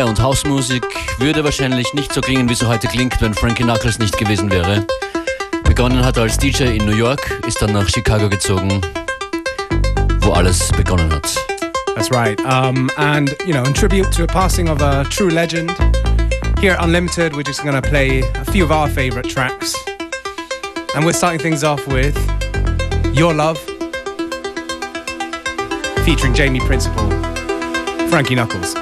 Reggae und Hausmusik würde wahrscheinlich nicht so klingen, wie sie heute klingt, wenn Frankie Knuckles nicht gewesen wäre. Begonnen hat er als DJ in New York, ist dann nach Chicago gezogen, wo alles begonnen hat. That's right. Um, and, you know, in tribute to a passing of a true legend, here at Unlimited, we're just going to play a few of our favorite tracks. And we're starting things off with Your Love, featuring Jamie Principle, Frankie Knuckles.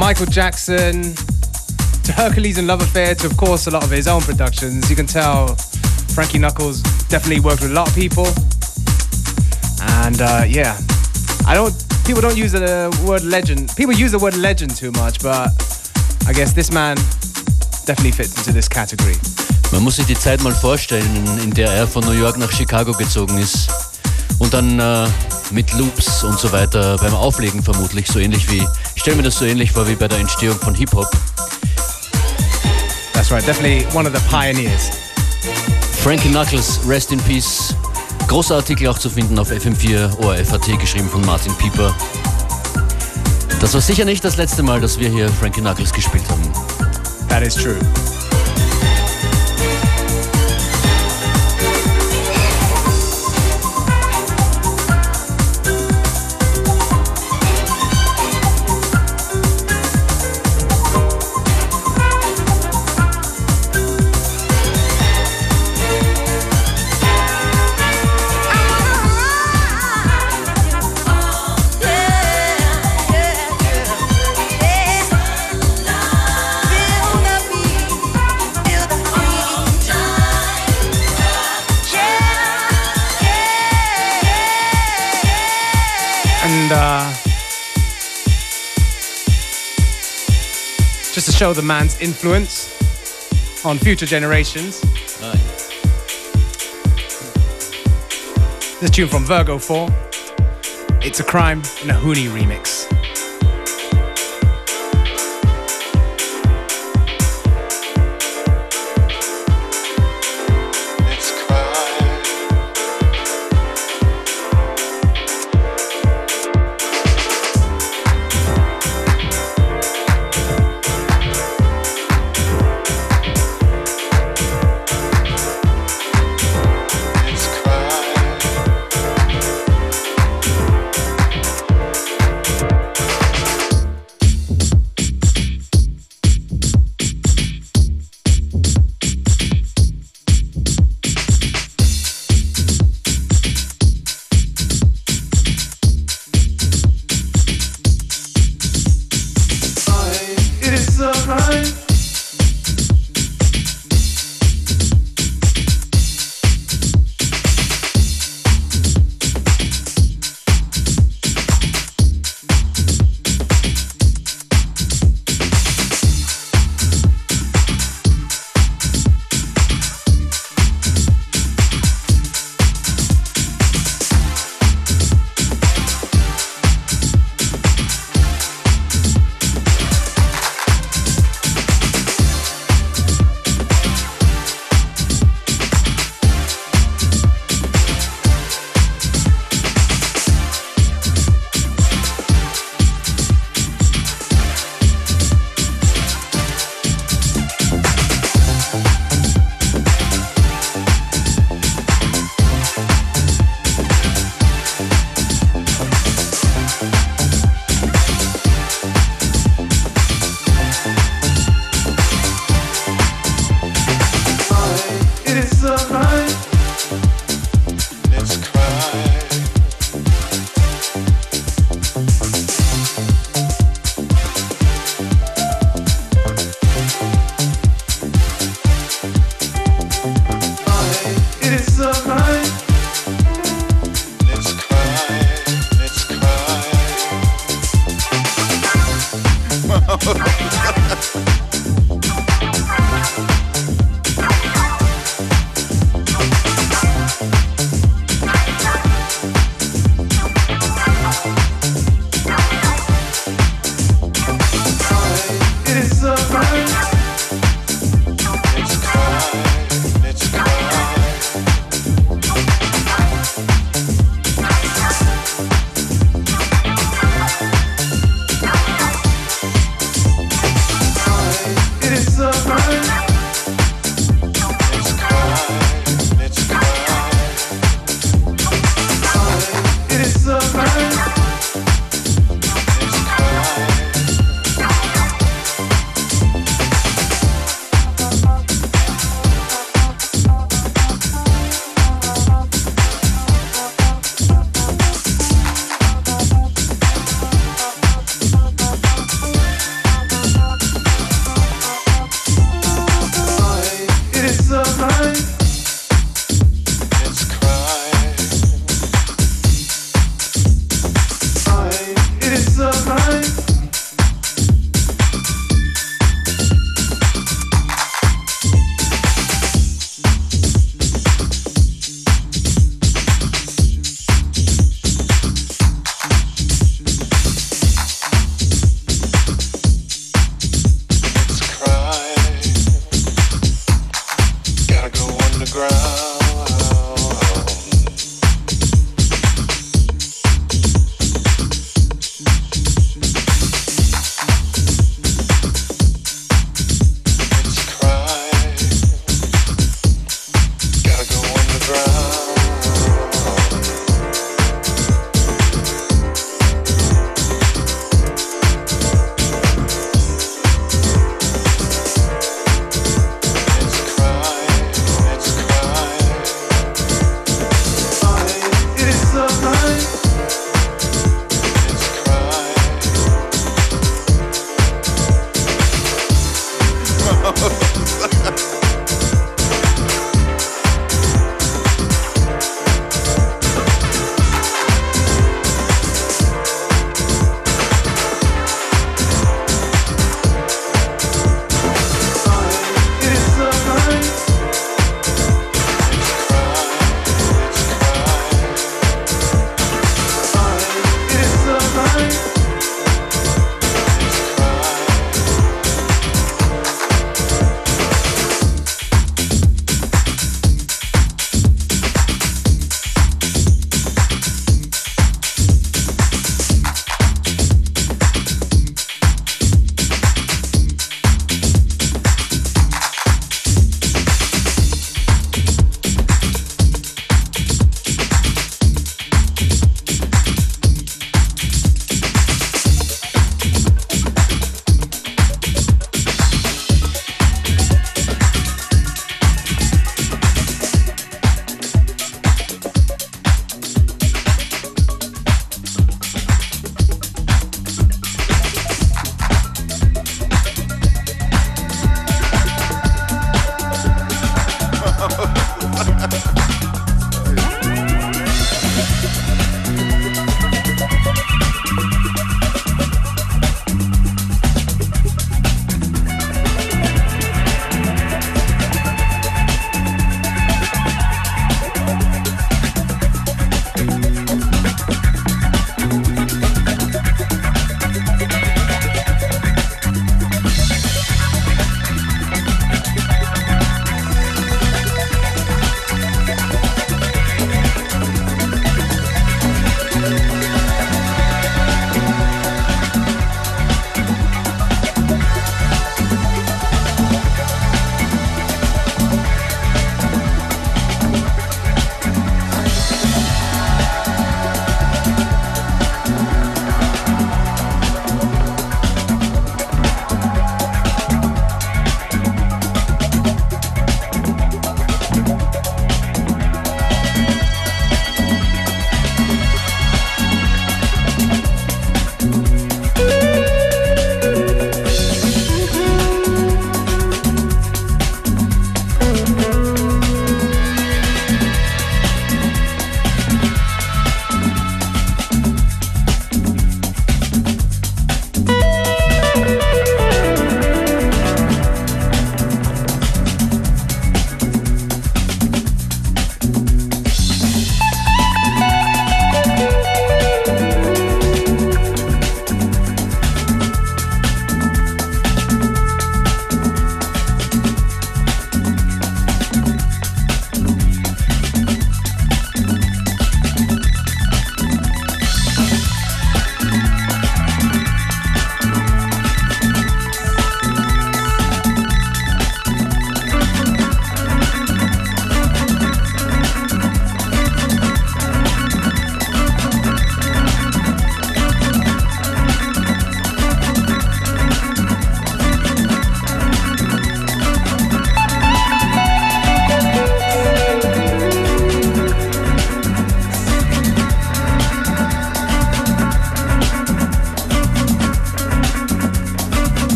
Michael Jackson to Hercules and Love Affair to, of course, a lot of his own productions. You can tell Frankie Knuckles definitely worked with a lot of people. And uh, yeah, I don't. People don't use the word legend. People use the word legend too much, but I guess this man definitely fits into this category. Man muss sich die Zeit mal vorstellen, in der er von New York nach Chicago gezogen ist und dann äh, mit Loops und so weiter beim Auflegen vermutlich so ähnlich wie, ich stelle mir das so ähnlich vor wie bei der Entstehung von Hip-Hop. That's right, definitely one of the pioneers. Frankie Knuckles, Rest in Peace. Großer Artikel auch zu finden auf FM4 ORFAT, geschrieben von Martin Pieper. Das war sicher nicht das letzte Mal, dass wir hier Frankie Knuckles gespielt haben. That is true. Show the man's influence on future generations. This tune from Virgo 4. It's a crime in a Hoonie remix.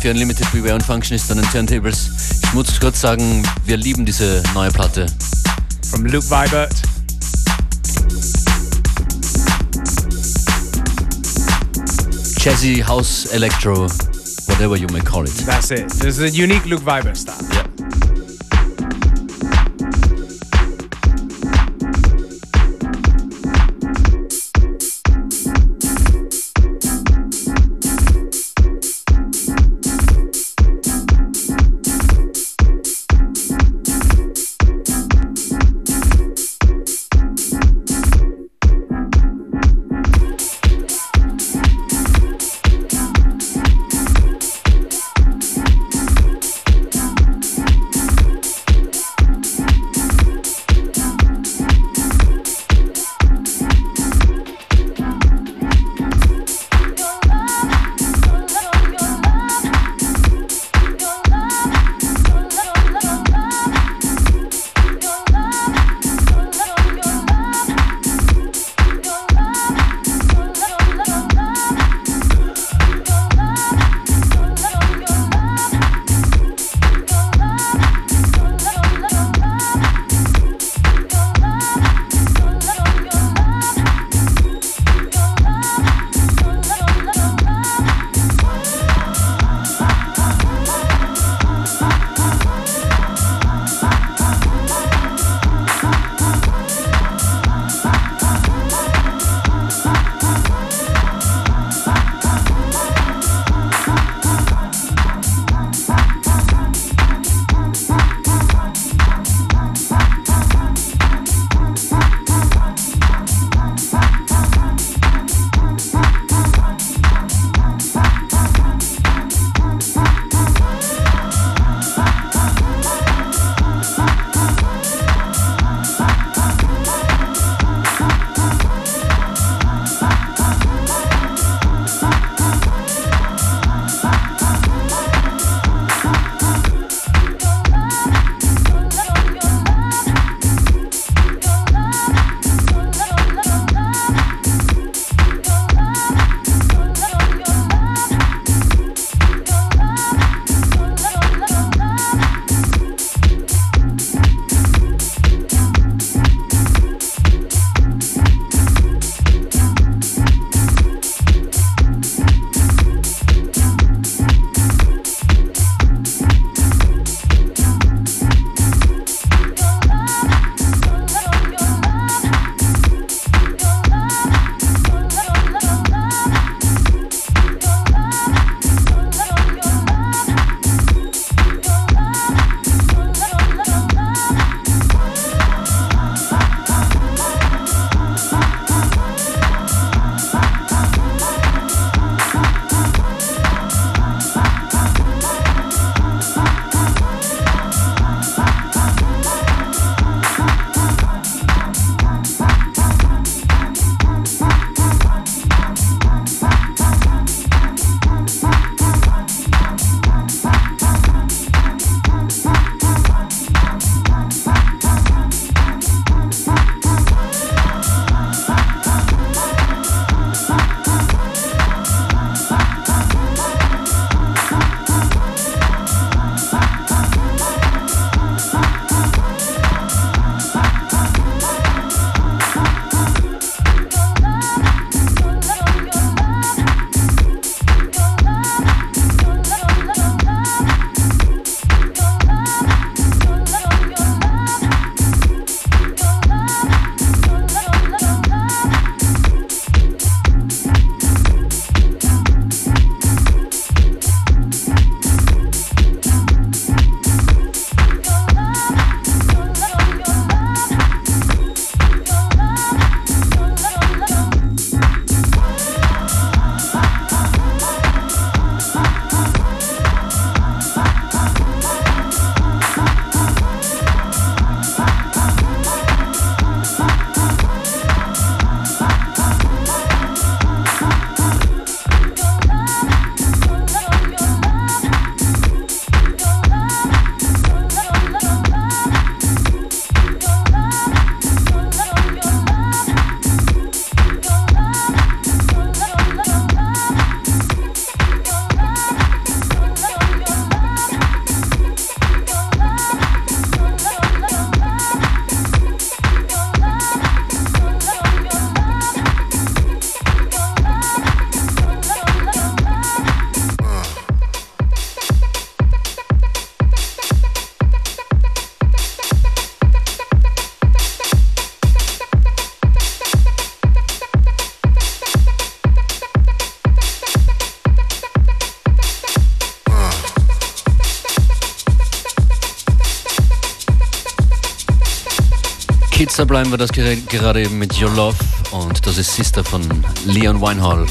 54 Unlimited Beware und Functionist an den Turntables. Ich muss kurz sagen, wir lieben diese neue Platte. From Luke Vibert. Jazzy House Electro, whatever you may call it. That's it. There's a unique Luke Vibert style. Yeah. Bleiben wir das gerade eben mit Your Love und das ist Sister von Leon Winehall.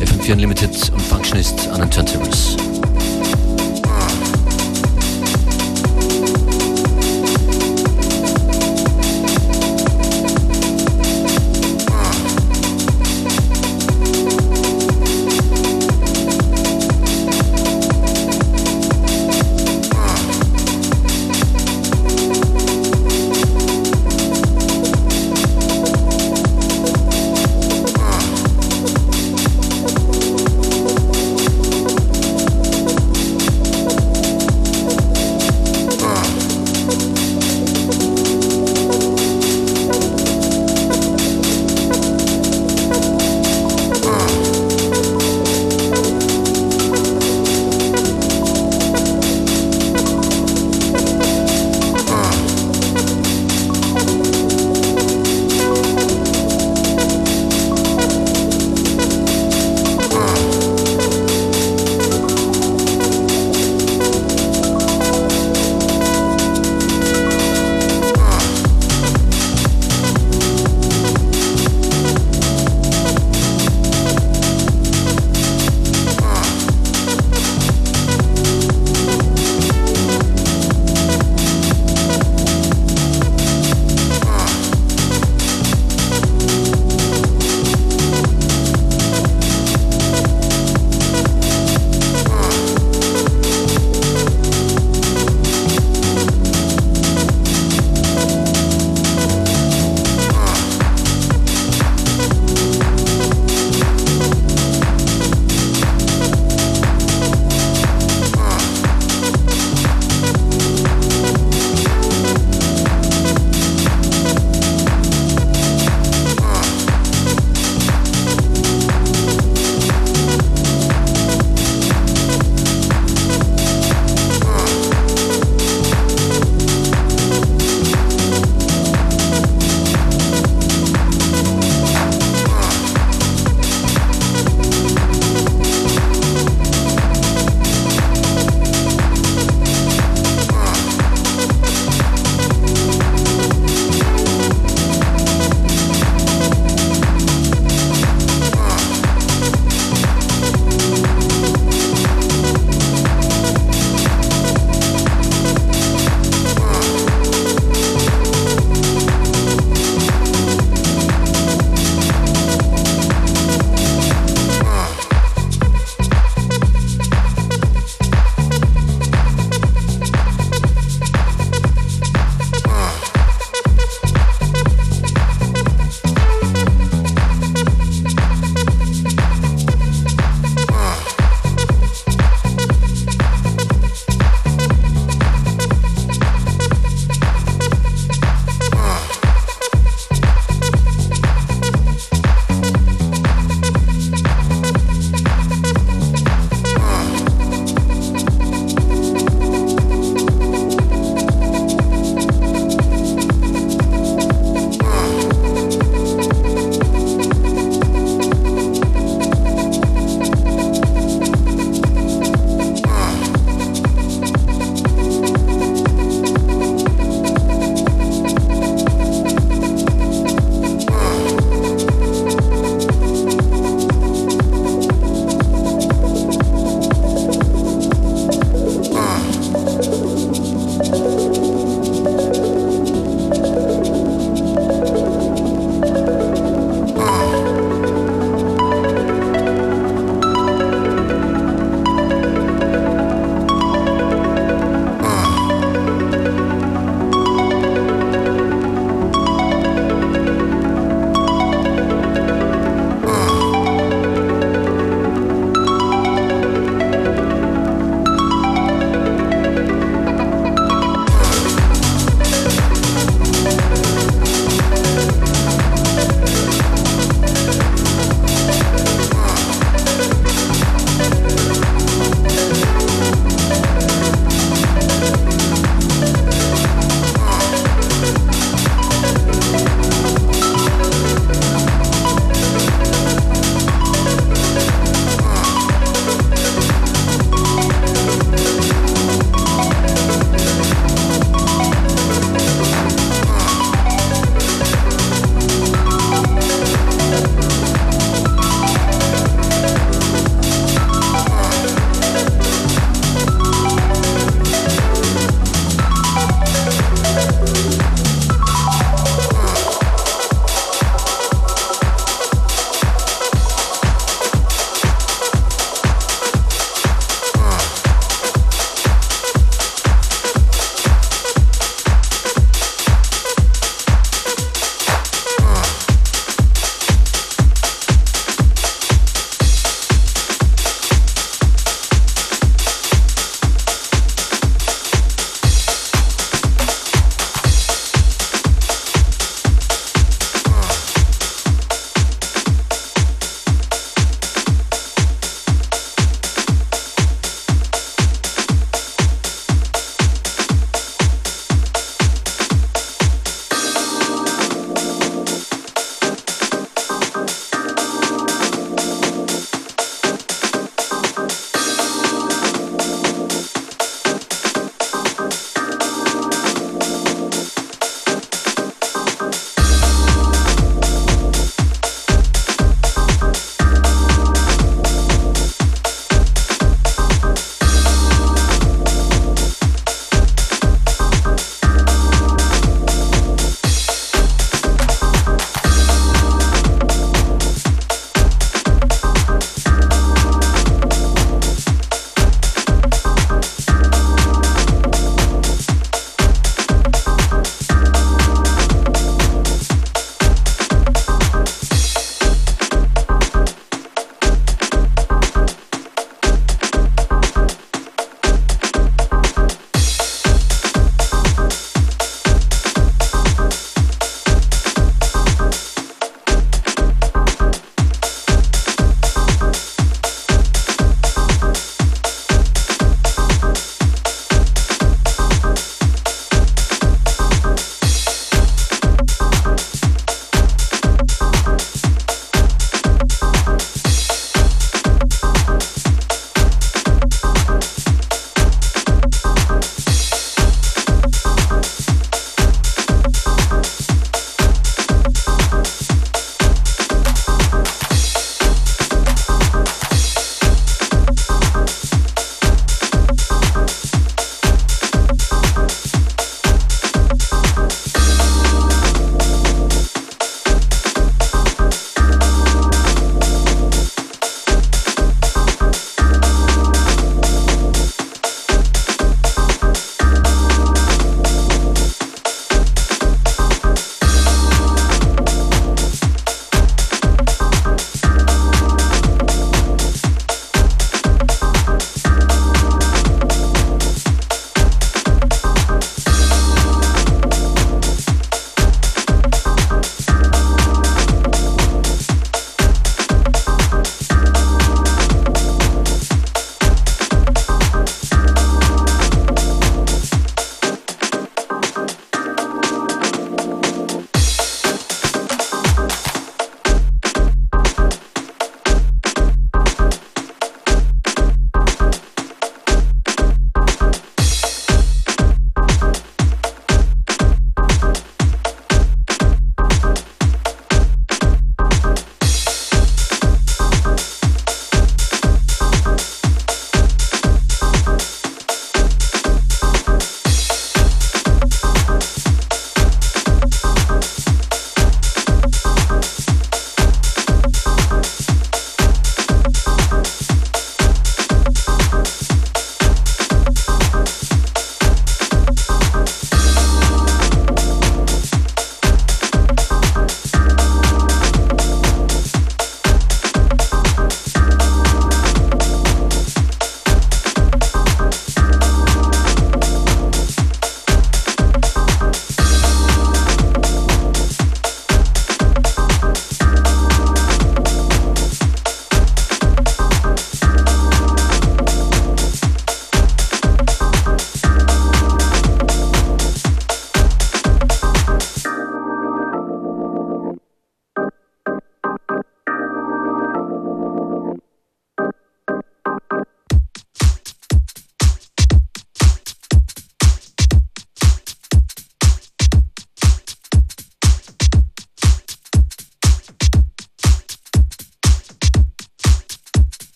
FM4 Unlimited und Functionist an den Turntables.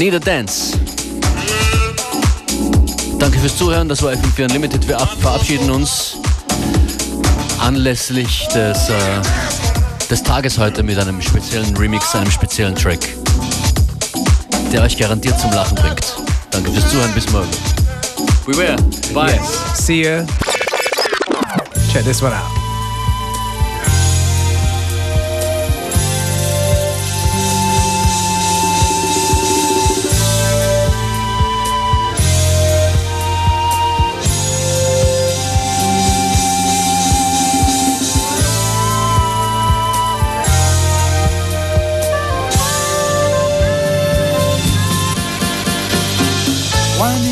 Need a Dance. Danke fürs Zuhören, das war FM4 Unlimited. Wir verabschieden uns anlässlich des, äh, des Tages heute mit einem speziellen Remix, einem speziellen Track, der euch garantiert zum Lachen bringt. Danke fürs Zuhören, bis morgen. We will. Bye. Yes. See you. Check this one out. So